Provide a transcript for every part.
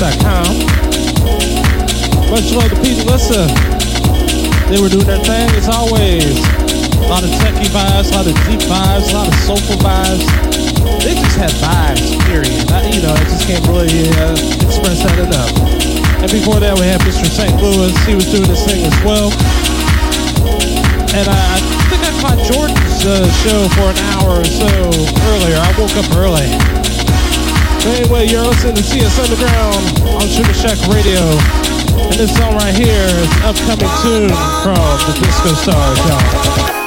SugarShackRecordings.com. Much love to Pete and Lissa. They were doing their thing as always. A lot of techie vibes, a lot of deep vibes, a lot of soulful vibes. They just had vibes, period. I, you know, I just can't really uh, express that enough. And before that, we had Mr. St. Louis. He was doing his thing as well. And I, I think I caught Jordan's uh, show for an hour or so earlier. I woke up early. Anyway, you're listening to CS Underground on Sugar Shack Radio. And this song right here is an upcoming tune from the Disco Stars, y'all.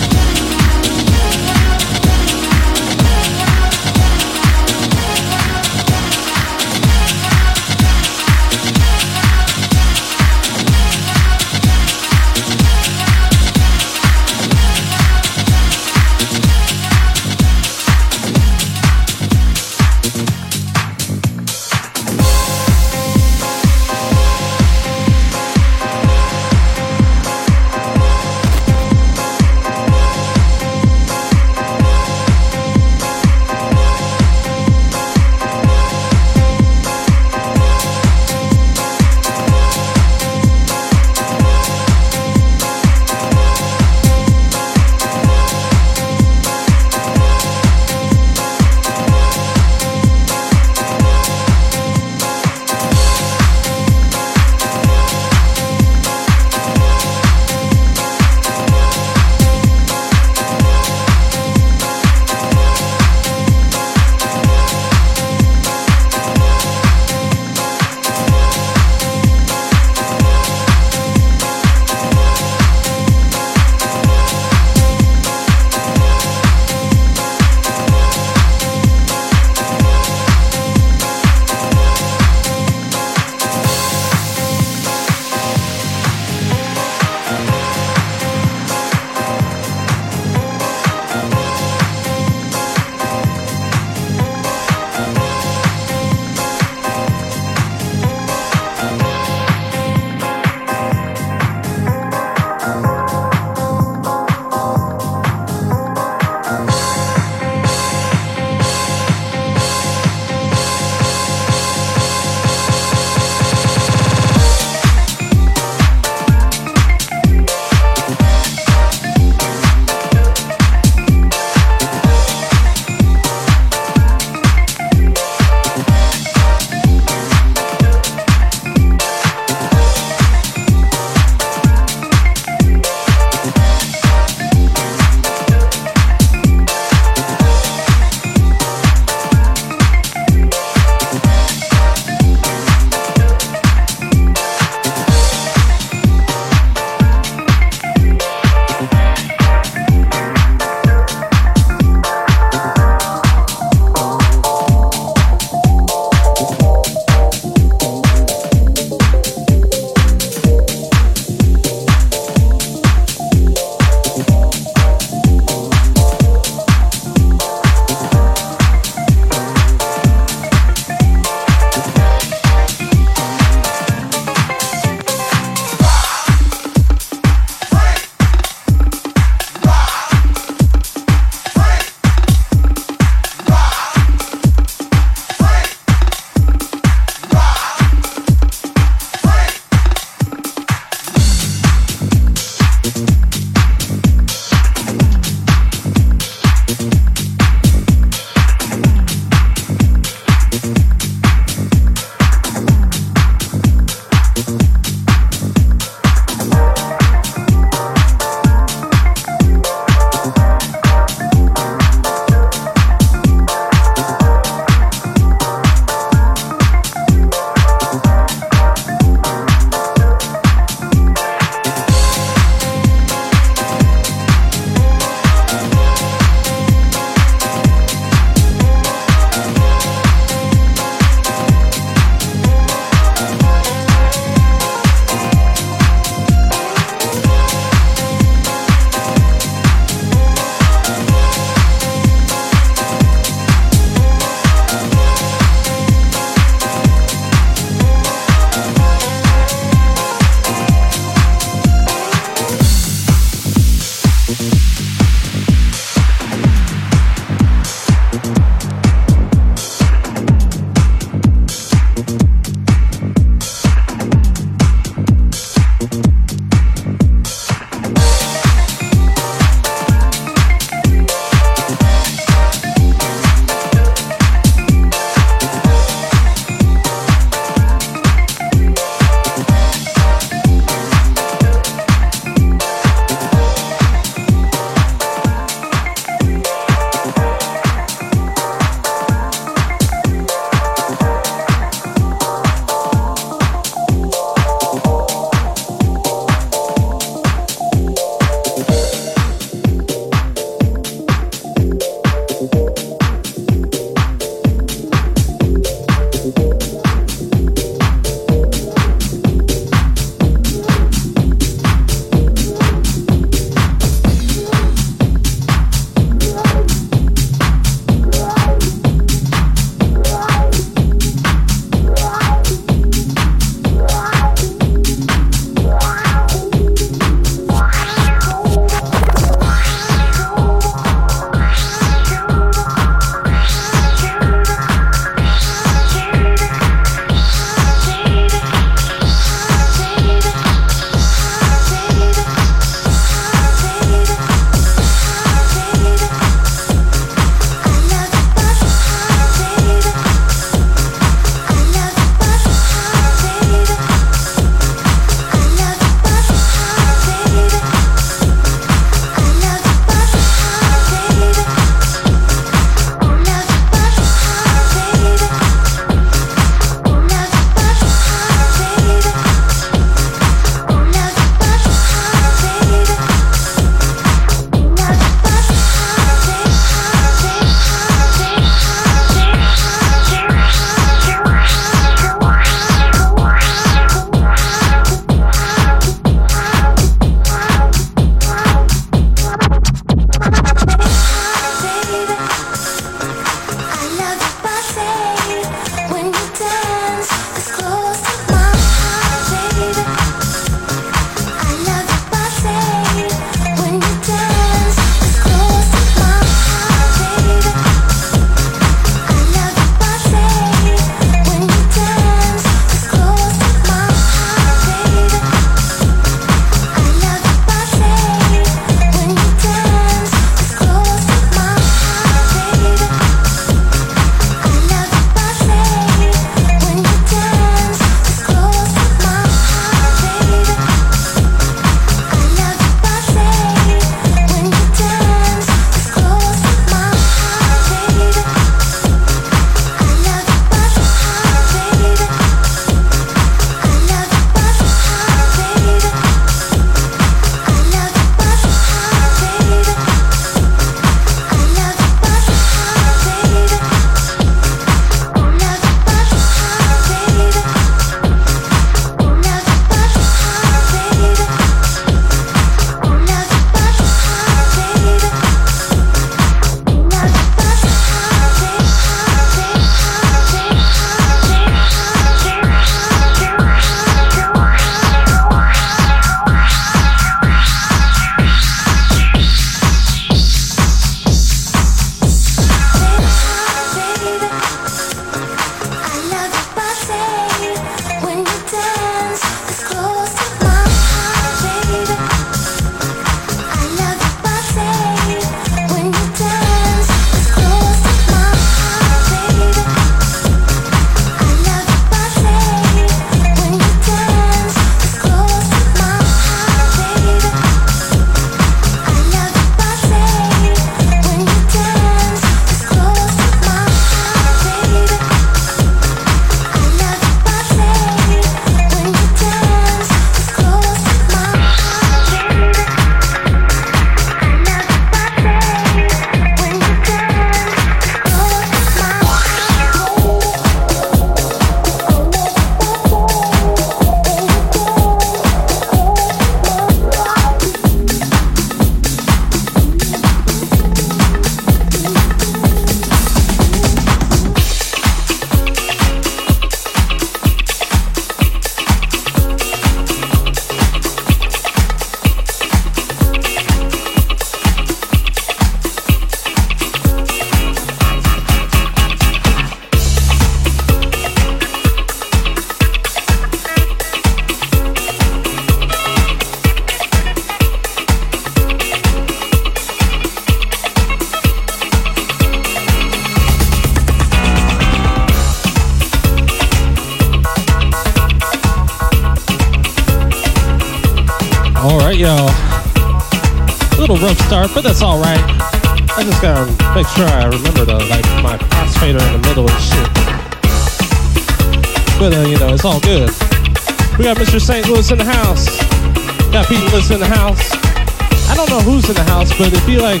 But if you like,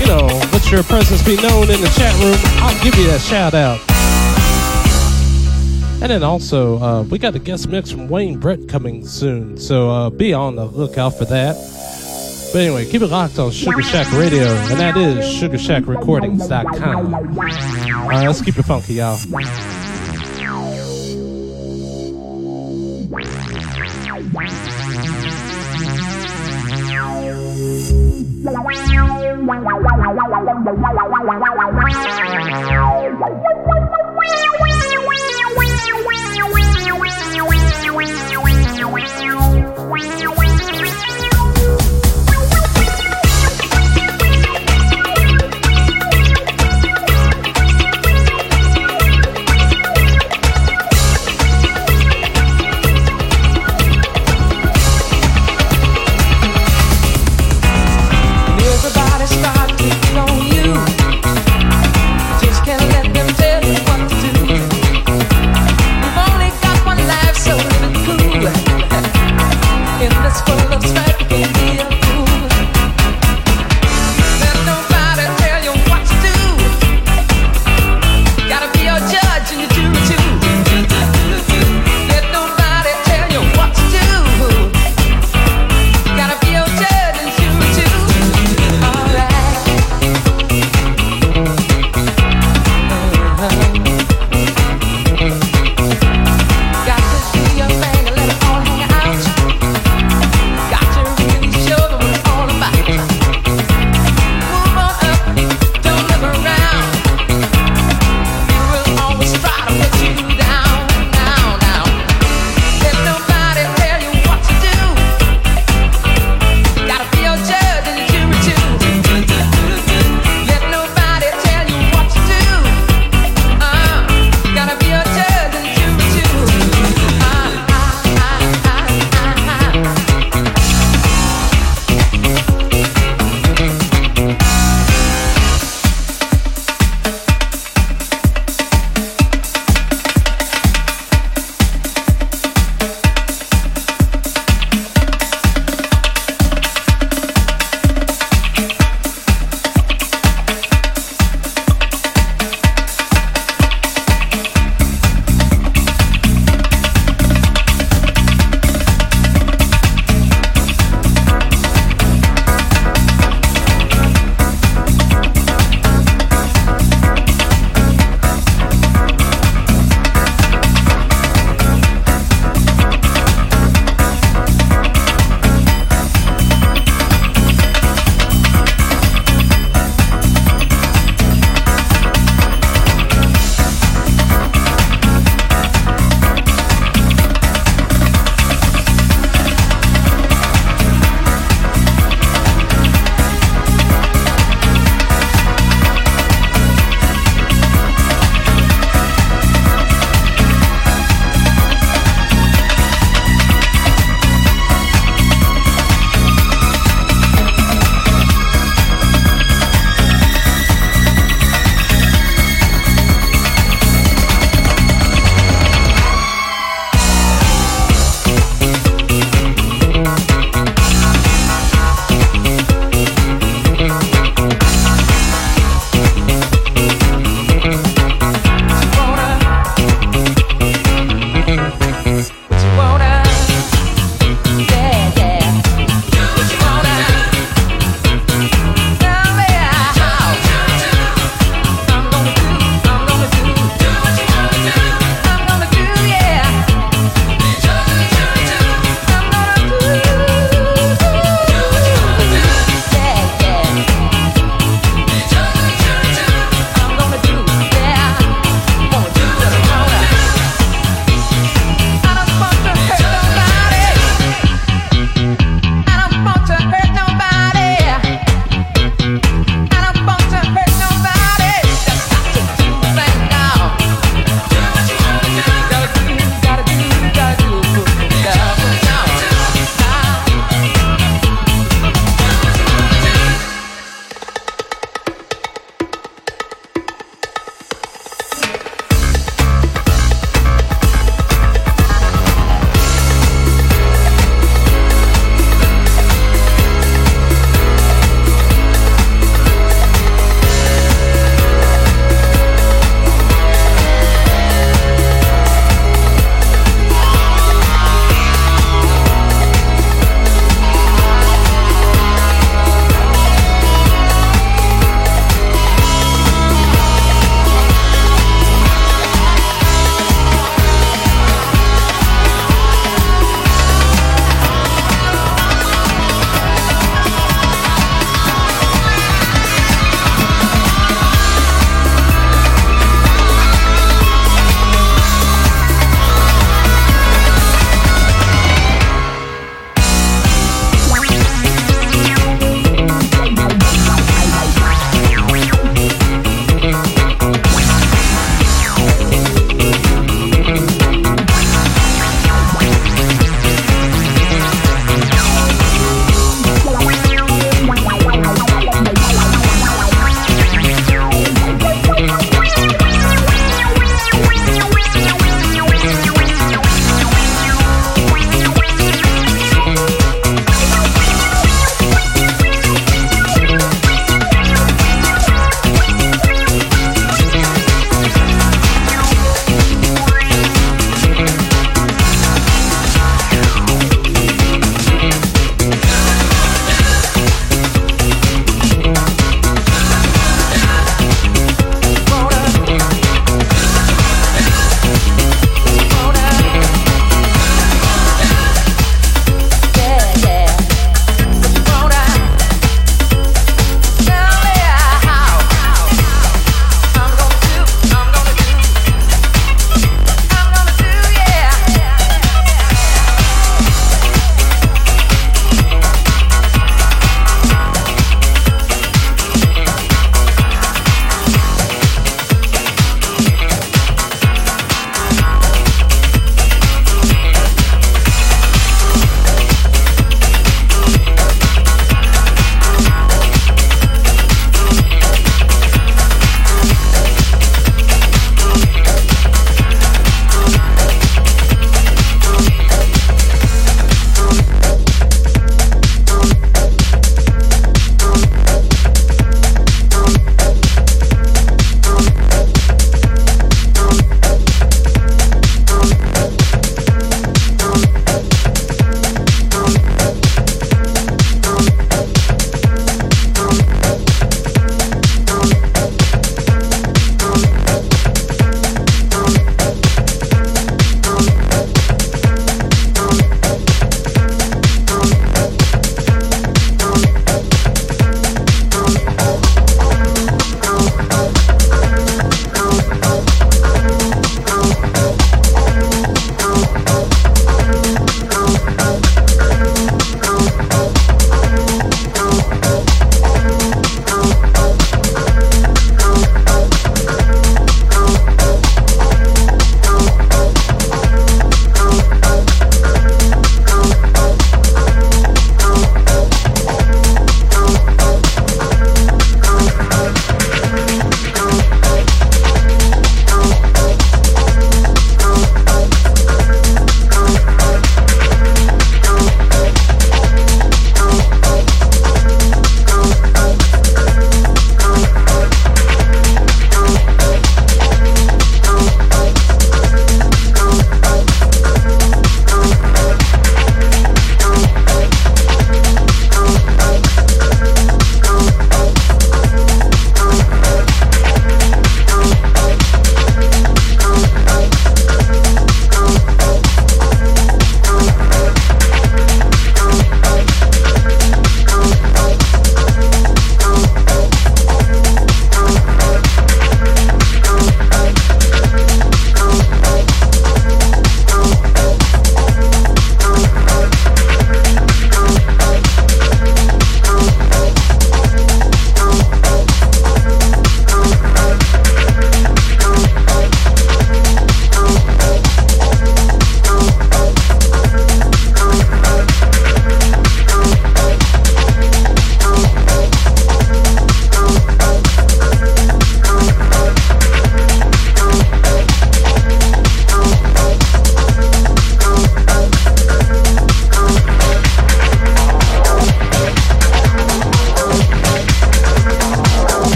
you know, let your presence be known in the chat room, I'll give you that shout out. And then also, uh, we got a guest mix from Wayne Brett coming soon, so uh, be on the lookout for that. But anyway, keep it locked on Sugar Shack Radio, and that is SugarShackRecordings.com. All right, let's keep it funky, y'all.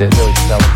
It really celebrated.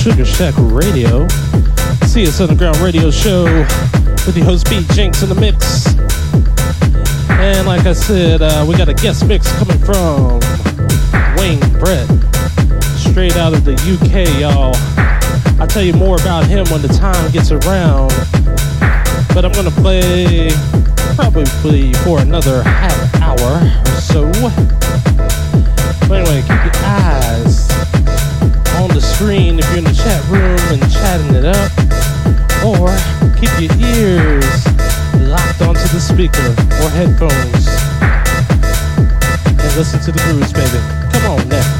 Sugar Shack Radio. CS Underground Radio Show with your host B Jinx in the mix. And like I said, uh, we got a guest mix coming from Wayne Brett, straight out of the UK, y'all. I'll tell you more about him when the time gets around. But I'm gonna play probably for another half hour or so. But anyway, keep your eyes on the screen if you're in the and chatting it up, or keep your ears locked onto the speaker or headphones and listen to the grooves, baby. Come on now.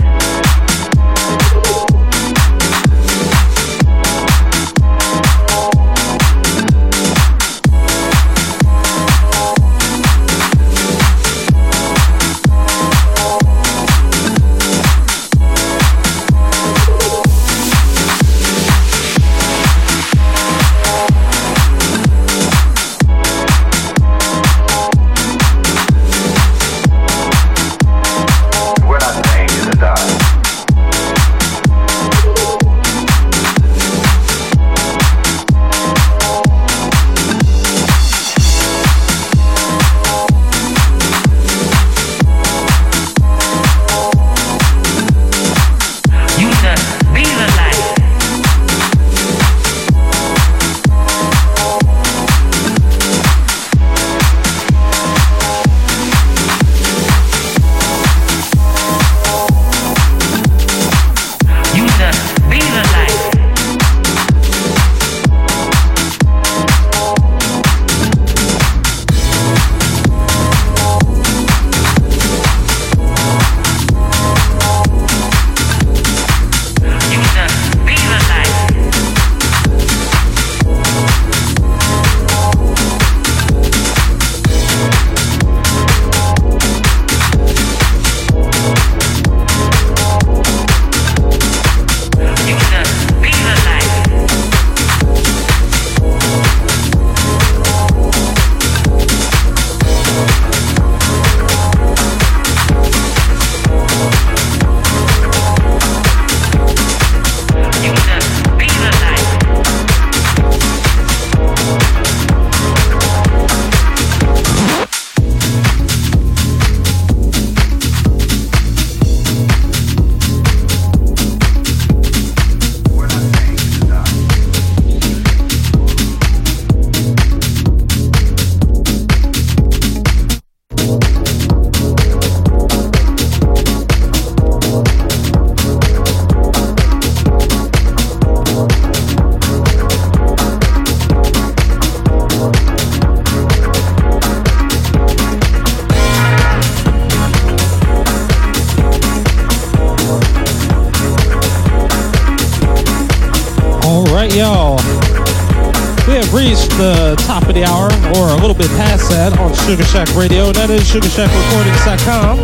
SugarShackRecordings.com.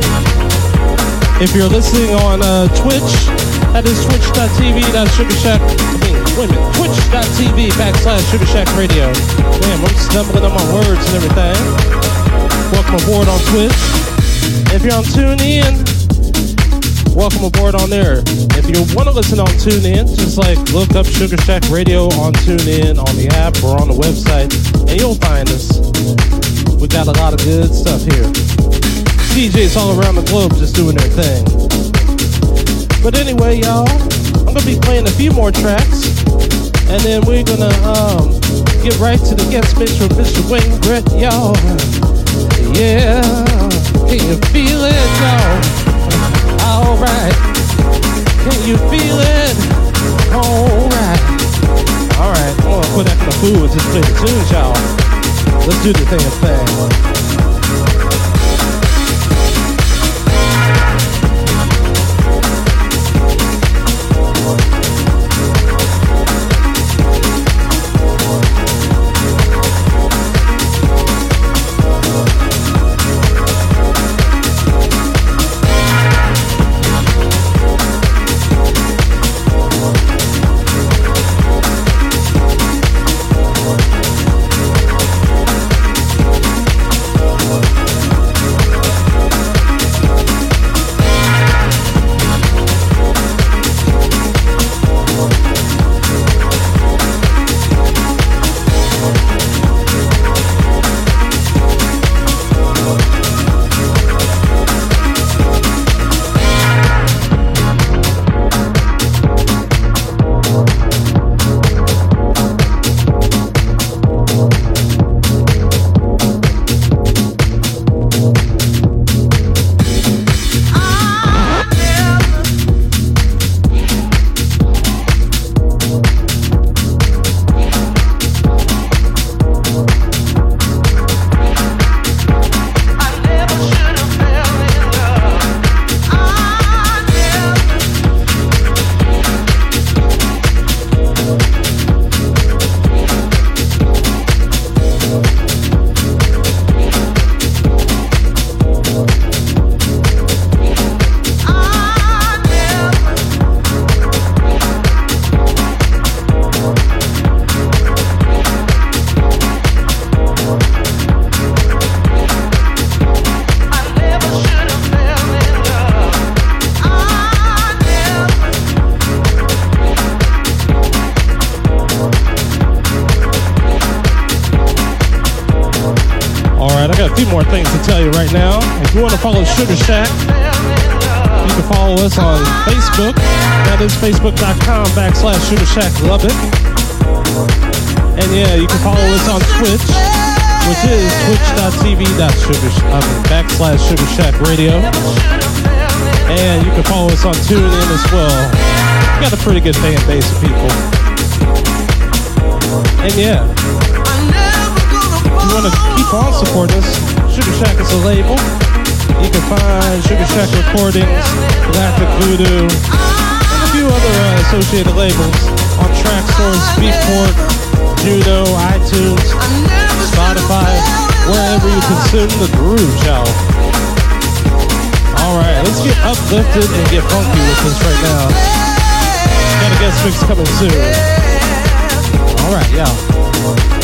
If you're listening on uh, Twitch, that is twitch.tv.sugarshack. I mean, wait a minute, twitch.tv backslash Sugar Shack Radio. Damn, I'm stumbling on my words and everything. Welcome aboard on Twitch. If you're on TuneIn, welcome aboard on there. If you want to listen on TuneIn, just like look up Sugar Shack Radio on TuneIn on the app or on the website, and you'll find us. We got a lot of good stuff here. DJs all around the globe just doing their thing. But anyway, y'all, I'm gonna be playing a few more tracks, and then we're gonna um, get right to the guest mix from Mr. Wayne Brett, y'all. Yeah, can you feel it, y'all? Alright, can you feel it? Alright, alright, I'm gonna put that in the food and just play the tunes, y'all. Let's do the thing thing. Sugar Shack, you can follow us on Facebook. That is facebook.com backslash Sugar Shack Lubbock. And yeah, you can follow us on Twitch, which is twitch.tv sugar, backslash Sugar Shack Radio. And you can follow us on TuneIn as well. We got a pretty good fan base of people. And yeah, if you want to keep on supporting us, Sugar Shack is a label. You can find Sugar Shack Recordings, Galactic Voodoo, and a few other uh, associated labels on Traxsource, Beatport, Juno, iTunes, Spotify, wherever you consume the groove, y'all. All right, let's get uplifted and get funky with this right now. Got a guest mix coming soon. All right. Yeah.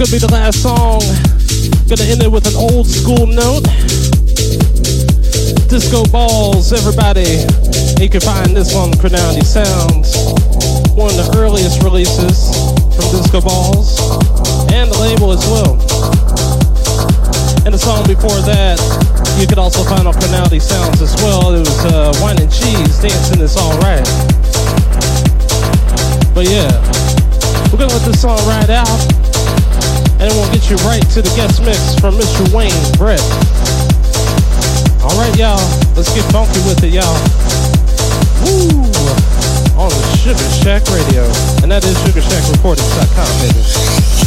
Gonna be the last song. Gonna end it with an old school note. Disco Balls, everybody. You can find this on Cronality Sounds. One of the earliest releases from Disco Balls. And the label as well. And the song before that, you could also find on Cronality Sounds as well. It was uh, Wine and Cheese, Dancing Is Alright. But yeah, we're gonna let this song ride out. And we'll get you right to the guest mix from Mr. Wayne Brett. Alright, y'all. Let's get funky with it, y'all. Woo! On Sugar Shack Radio. And that is SugarShackRecordings.com, baby.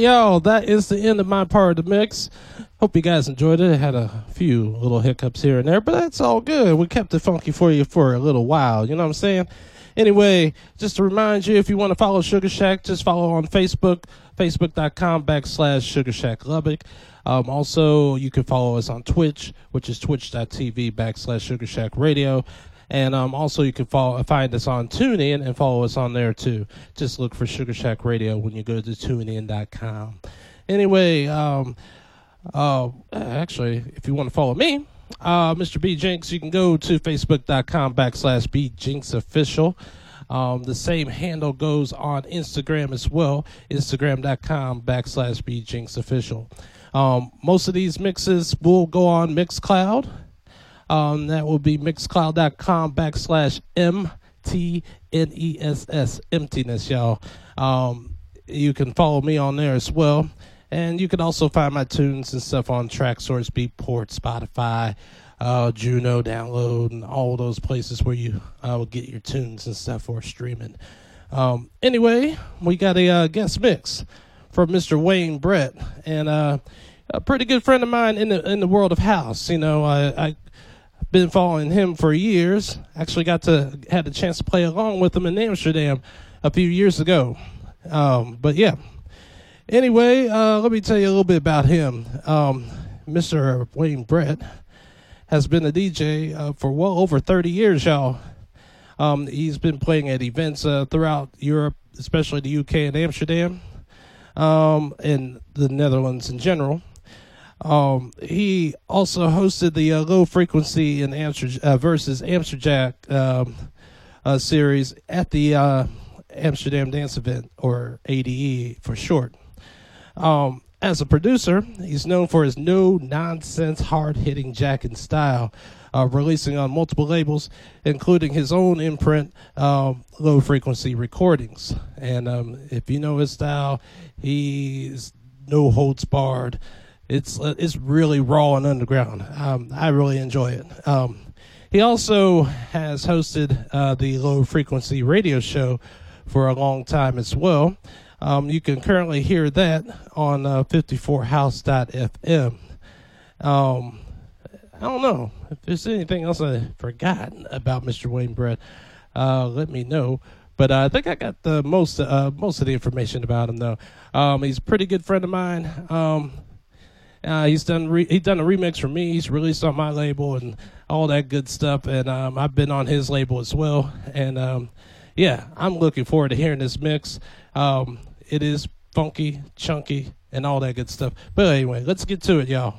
Y'all. That is the end of my part of the mix. Hope you guys enjoyed it. I had a few little hiccups here and there, but that's all good. We kept it funky for you for a little while. You know what I'm saying? Anyway, just to remind you, if you want to follow Sugar Shack, just follow on Facebook, facebook.com backslash Sugar Shack Lubbock. Um, also, you can follow us on Twitch, which is twitch.tv backslash Sugar Shack Radio. And um, also, you can follow, find us on TuneIn and follow us on there too. Just look for Sugar Shack Radio when you go to tunein.com. Anyway, um, uh, actually, if you want to follow me, uh, Mr. B Jinx, you can go to facebook.com backslash B Jinx official. Um, the same handle goes on Instagram as well, instagram.com backslash B Jinx official. Um, most of these mixes will go on Mixcloud. Um, that will be mixcloud.com backslash M T N E S S, emptiness, y'all. Um, you can follow me on there as well. And you can also find my tunes and stuff on Traxsource, Beatport, Spotify, uh, Juno download, and all those places where you uh, will get your tunes and stuff for streaming. Um, anyway, we got a uh, guest mix from Mr. Wayne Brett, and uh, a pretty good friend of mine in the in the world of house. You know, I, I been following him for years. Actually, got to had a chance to play along with him in Amsterdam a few years ago. Um, but yeah. Anyway, uh, let me tell you a little bit about him. Um, Mr. Wayne Brett has been a DJ uh, for well over 30 years, y'all. Um, he's been playing at events uh, throughout Europe, especially the UK and Amsterdam, um, and the Netherlands in general. Um, he also hosted the uh, Lofrequency and Amster- uh, versus Amsterdam um, uh, series at the uh, Amsterdam Dance Event, or ADE for short. Um, as a producer, he's known for his no nonsense, hard hitting jacking style, uh, releasing on multiple labels, including his own imprint, um, Lofrequency Recordings. And um, if you know his style, he's no holds barred it's uh, it's really raw and underground. Um, I really enjoy it. Um, he also has hosted uh, the Lofrequency radio show for a long time as well. Um, you can currently hear that on uh, 54house.fm. Um, I don't know if there's anything else I forgot about Mr. Wayne Brett. Uh, let me know. But uh, I think I got the most uh, most of the information about him though. Um, he's a pretty good friend of mine. Um, uh, he's done re- done a remix for me. He's released on my label and all that good stuff. And um, I've been on his label as well. And um, yeah, I'm looking forward to hearing this mix. Um, it is funky, chunky, and all that good stuff. But anyway, let's get to it, y'all.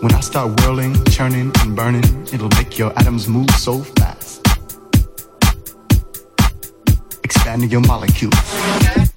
When I start whirling, churning, and burning, it'll make your atoms move so fast. Expanding your molecules.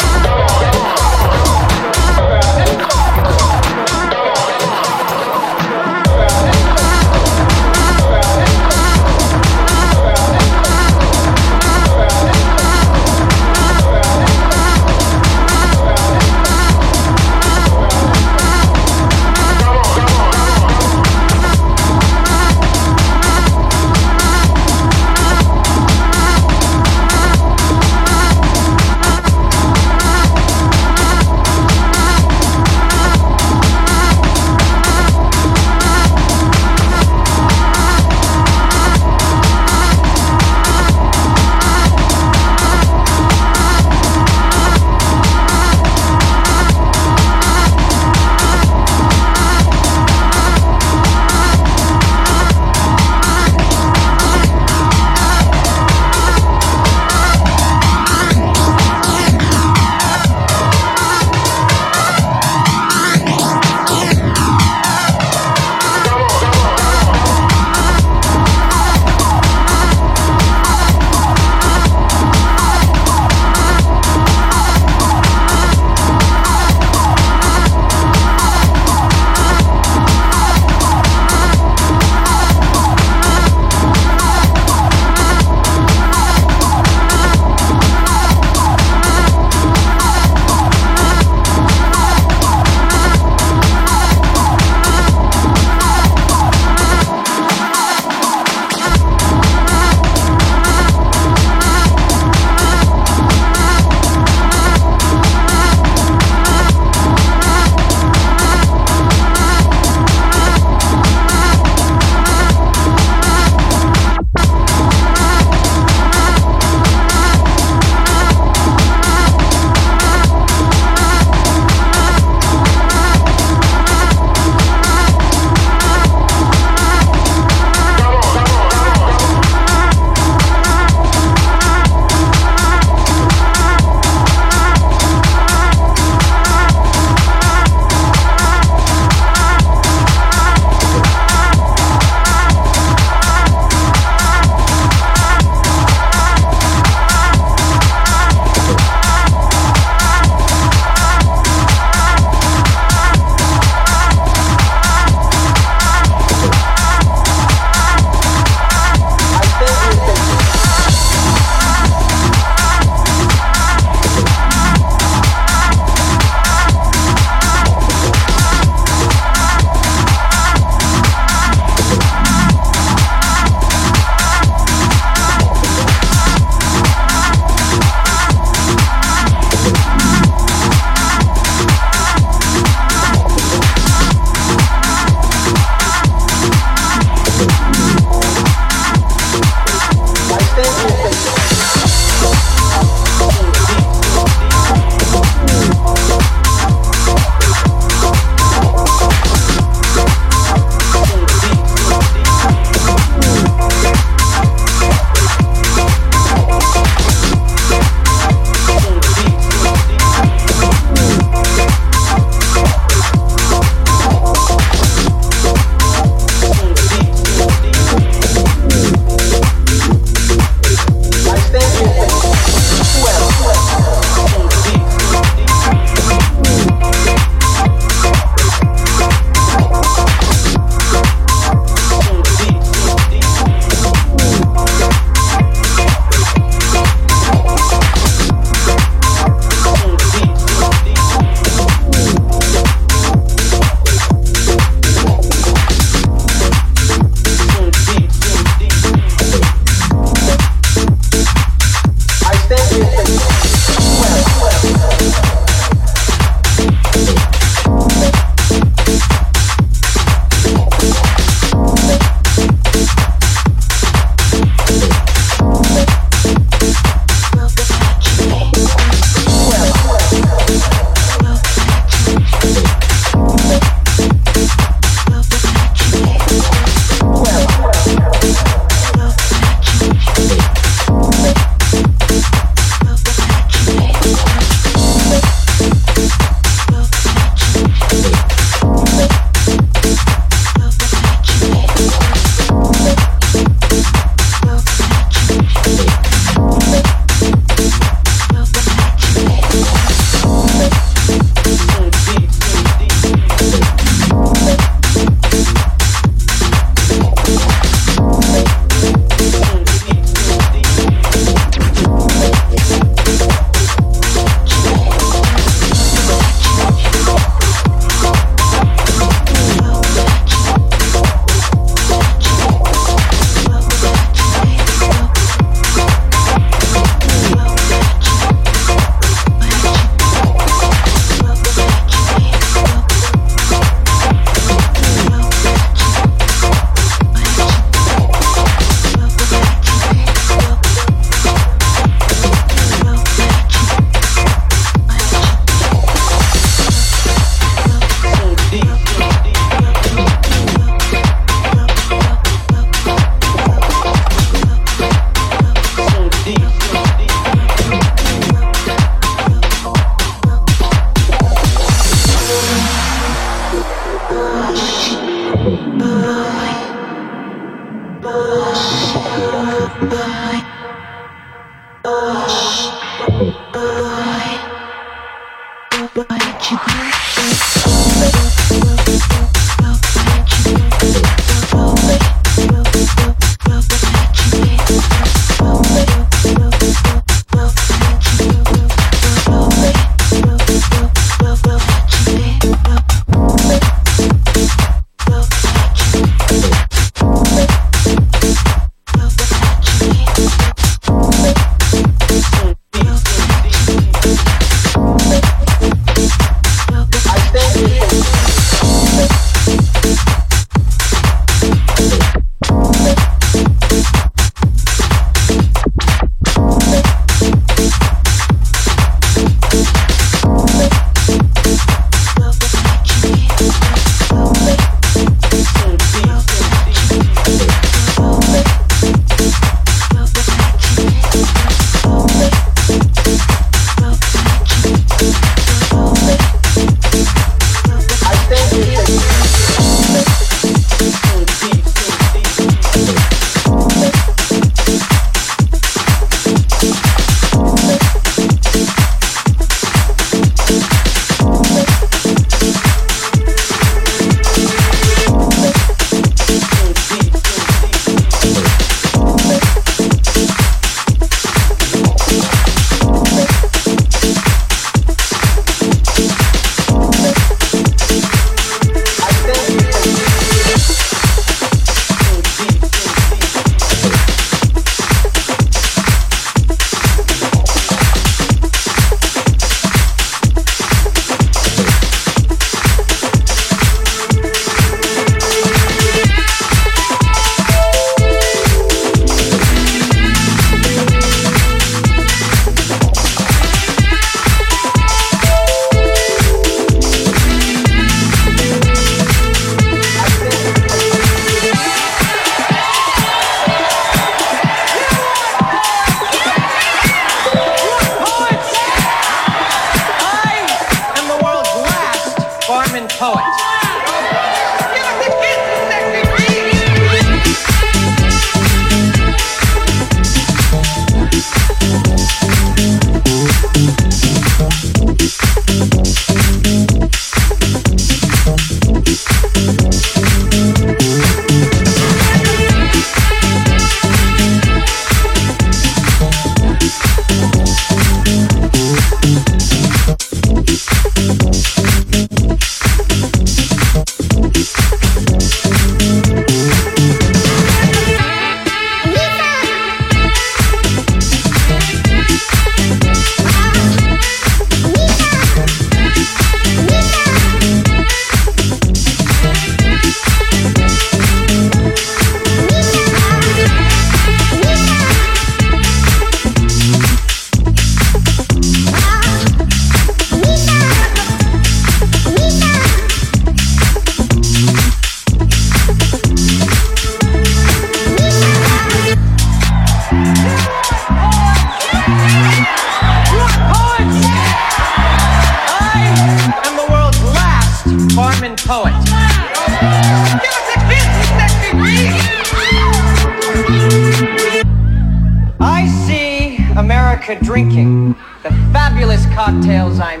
Thank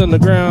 CS underground.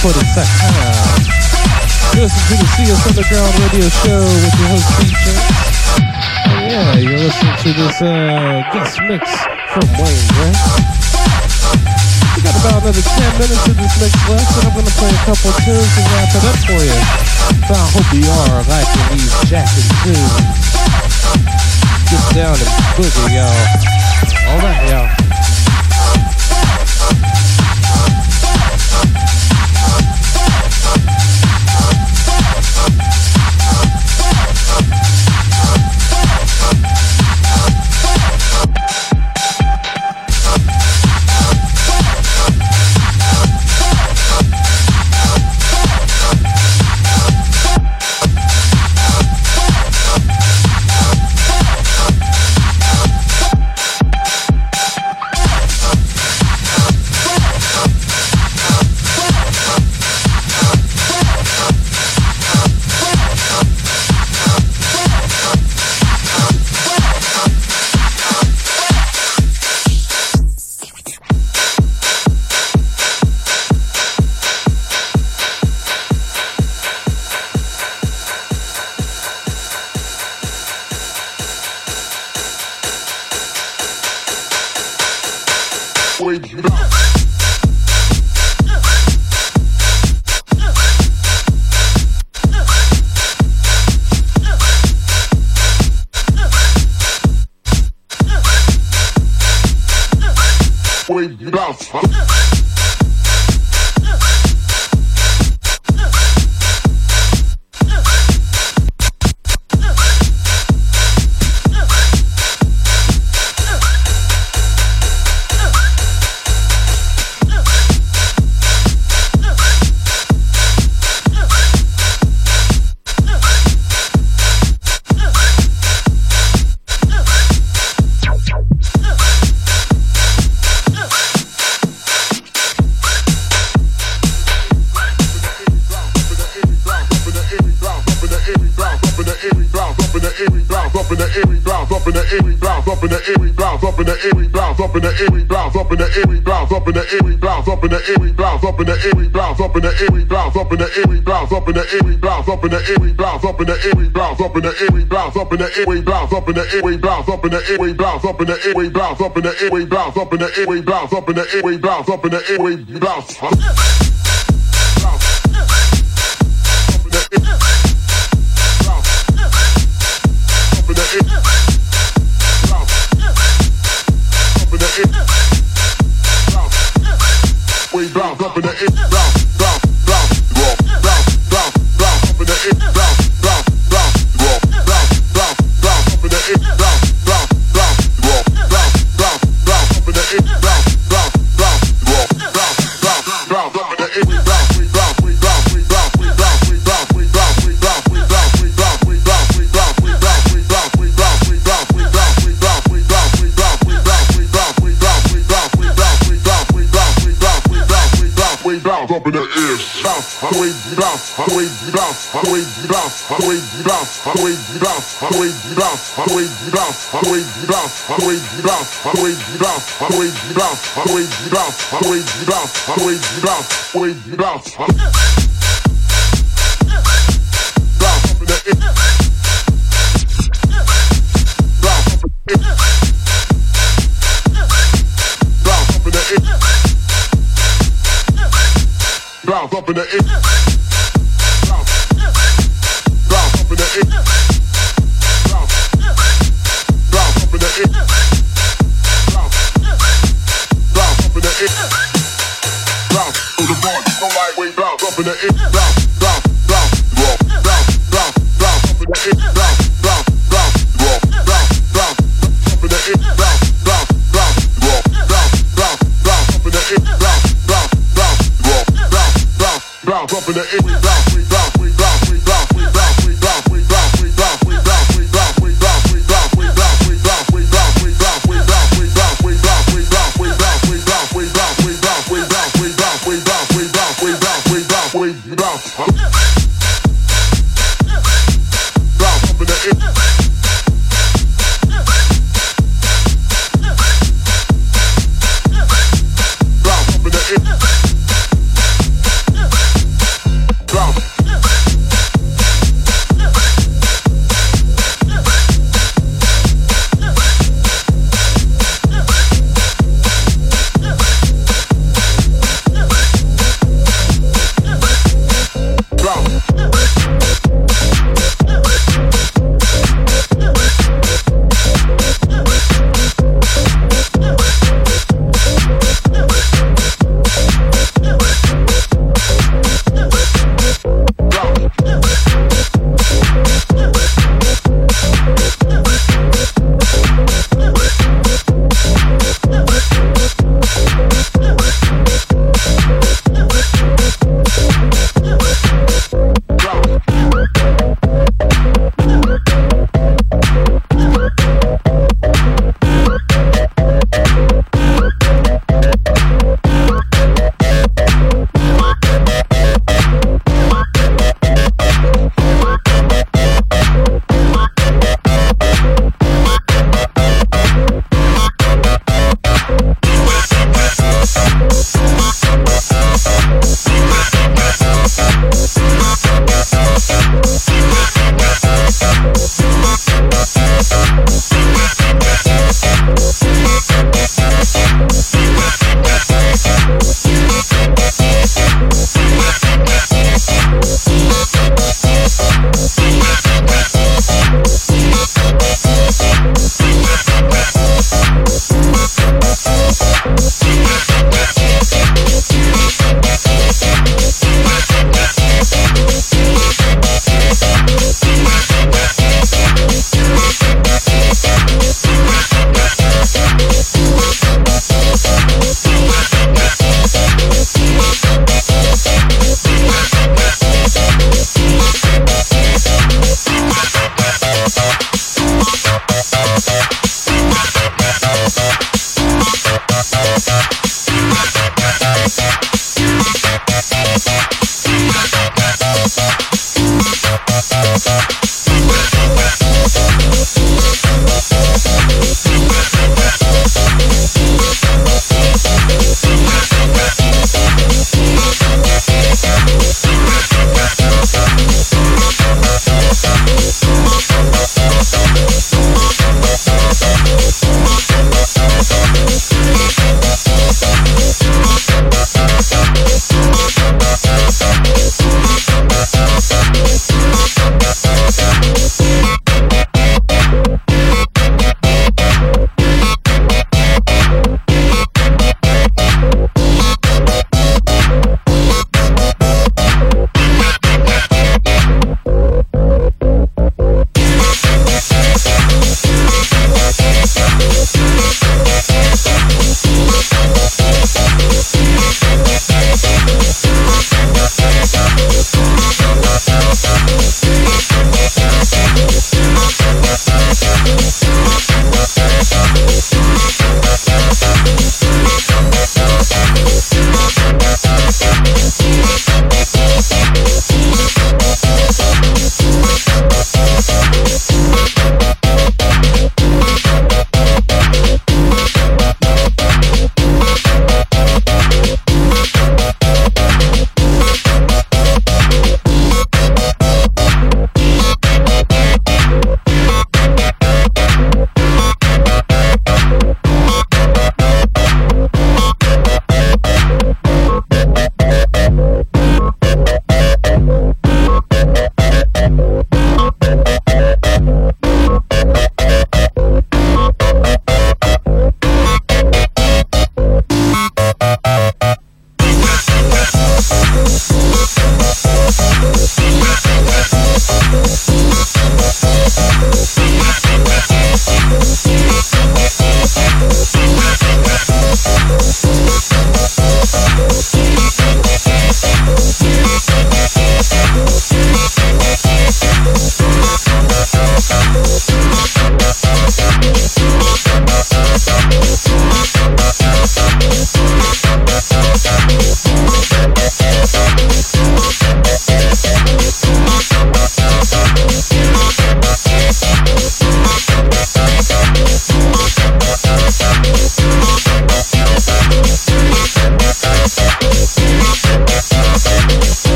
Sugar Shack Recording.com. You listen to the CS Underground Radio Show with your host, DJ. And yeah, you're listening to this uh, guest mix from Wayne Brett. We got about another 10 minutes of this mix left, and I'm going to play a couple tunes and wrap it up for you. So I hope you are liking these jacking tunes. Get down and boogie, y'all. Airway bounce up in the airway bounce up in the airway bounce up in the airway bounce up in the airway bounce up in the airway bounce. All right, bounce, always bounce, always bounce, always bounce, always bounce, always bounce.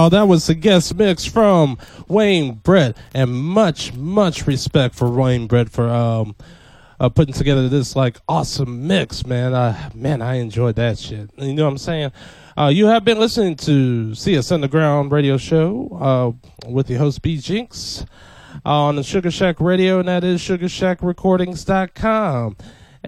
Y'all. That was the guest mix from Wayne Brett, and much, much respect for Wayne Brett for um, uh, putting together this like awesome mix, man. Man, I enjoyed that shit. You know what I'm saying? Uh, you have been listening to CS Underground Radio Show uh, with the host B Jinx uh, on the Sugar Shack Radio, and that is SugarShackRecordings.com.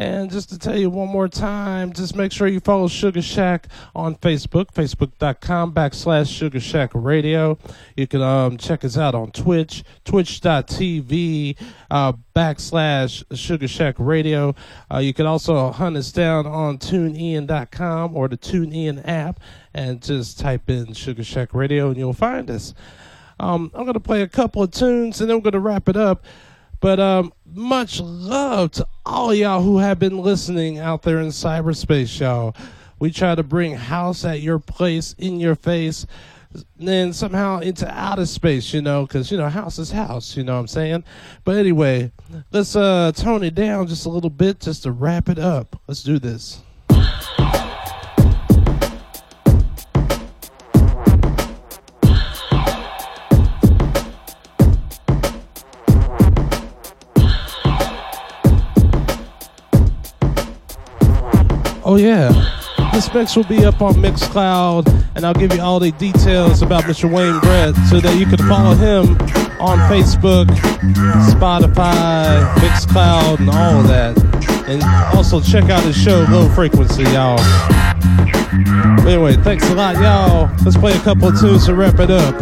And just to tell you one more time, just make sure you follow Sugar Shack on Facebook, facebook.com backslash Sugar Shack Radio. You can um, check us out on Twitch, twitch.tv uh, backslash Sugar Shack Radio. Uh, you can also hunt us down on tunein.com or the TuneIn app and just type in Sugar Shack Radio and you'll find us. Um, I'm going to play a couple of tunes and then we're going to wrap it up. But um, much love to all y'all who have been listening out there in cyberspace, y'all. We try to bring house at your place, in your face, then somehow into outer space, you know, because, you know, house is house, you know what I'm saying? But anyway, let's uh, tone it down just a little bit just to wrap it up. Let's do this. Oh yeah. This mix will be up on Mixcloud, and I'll give you all the details about Mr. Wayne Brett so that you can follow him on Facebook, Spotify, Mixcloud, and all of that. And also check out his show, Lofrequency, y'all. But anyway, thanks a lot, y'all. Let's play a couple tunes to wrap it up.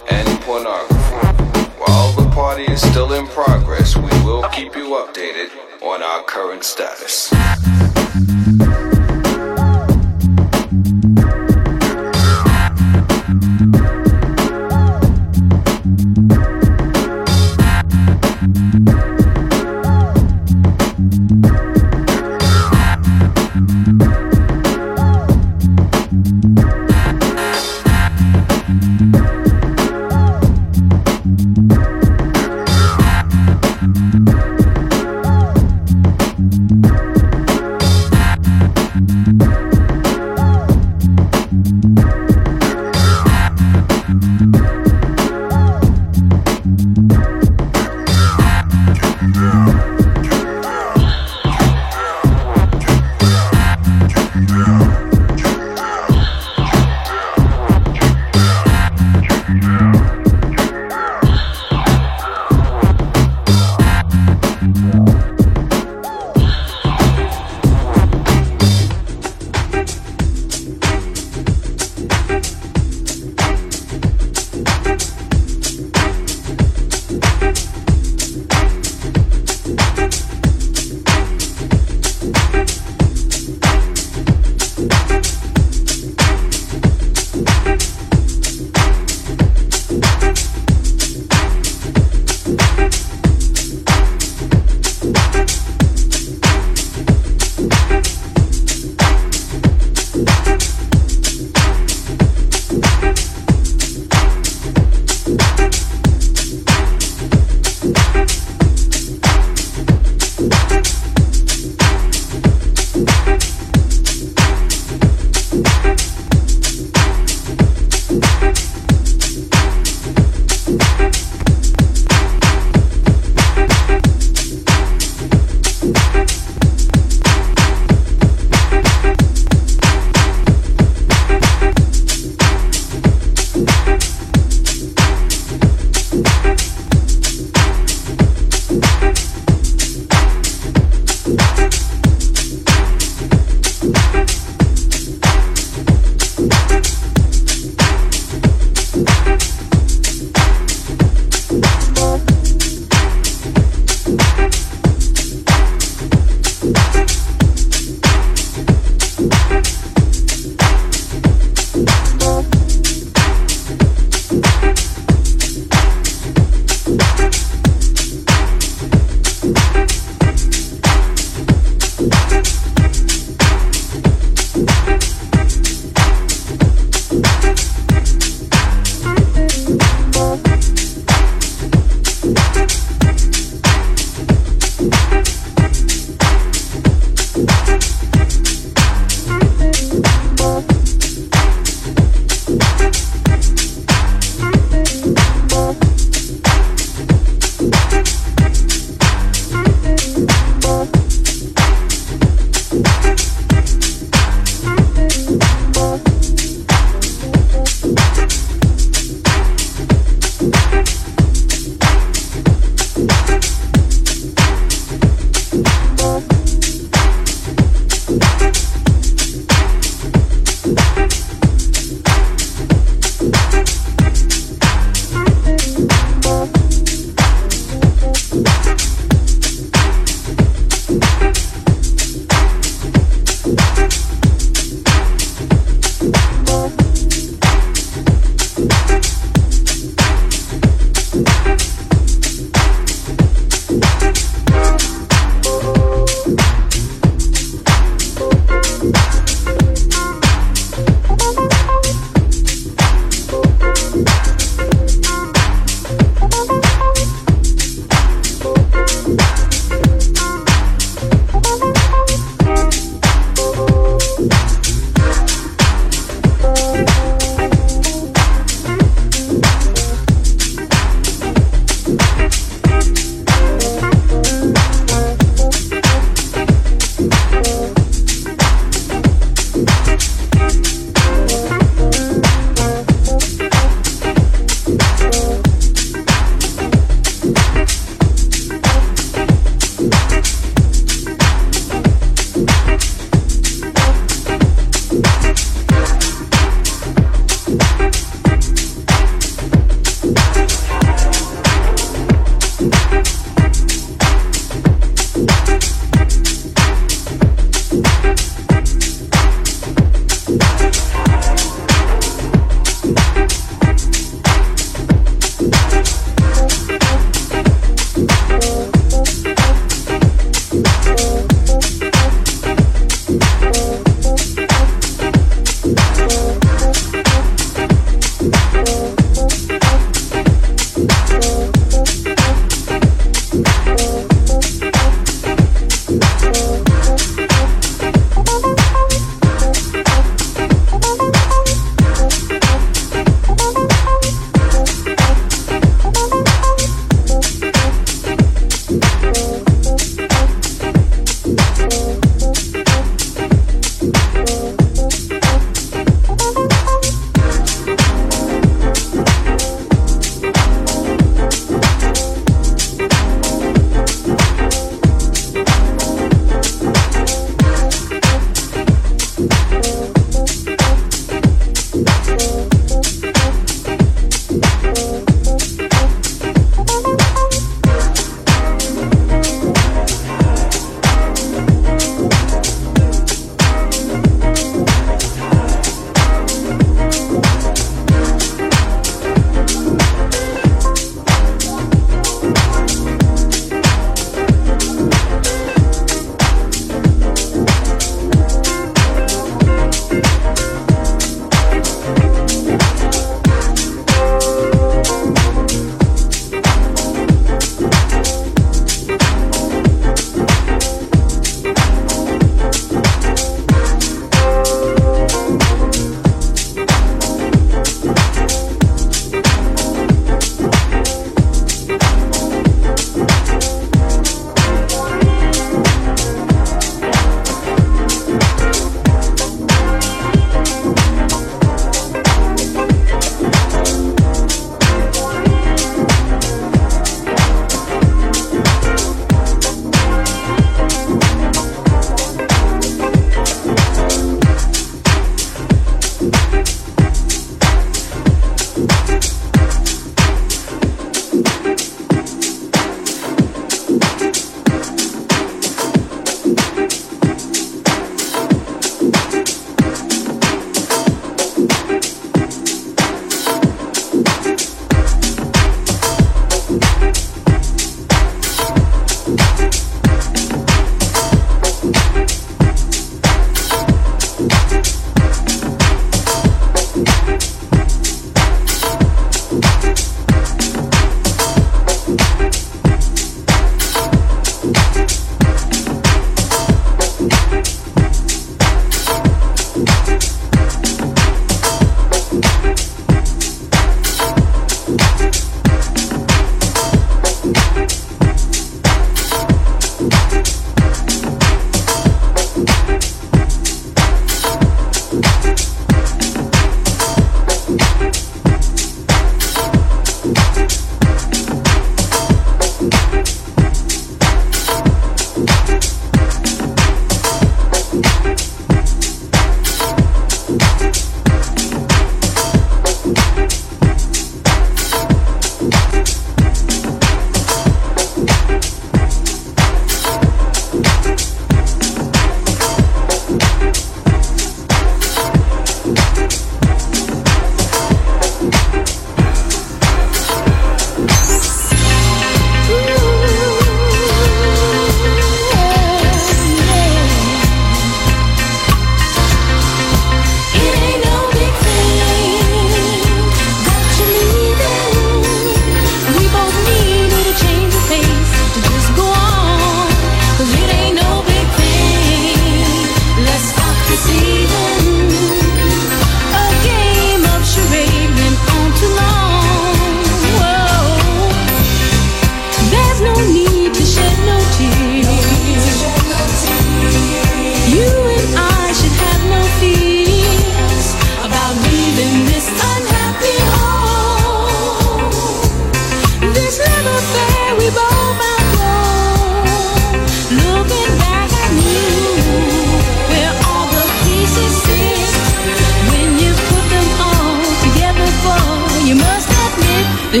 All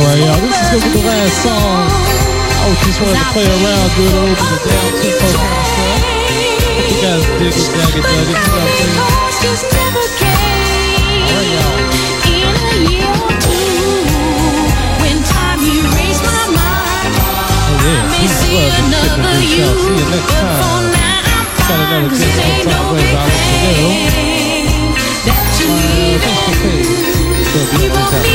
right, y'all. This is gonna be the last song. I was just wanted to play around, do it over the down tempo kind of stuff. You guys dig it, dag it, dug it, you know what I'm saying? Cause just never. All right, y'all. A year or two, when time erased my mind, Oh yeah, I may peace, see love, and shit another and you. out. See you next But for time. now, I'm Got another guest on top big of I'll let you know. thing that you Uh, leaving. Facebook page. So be on the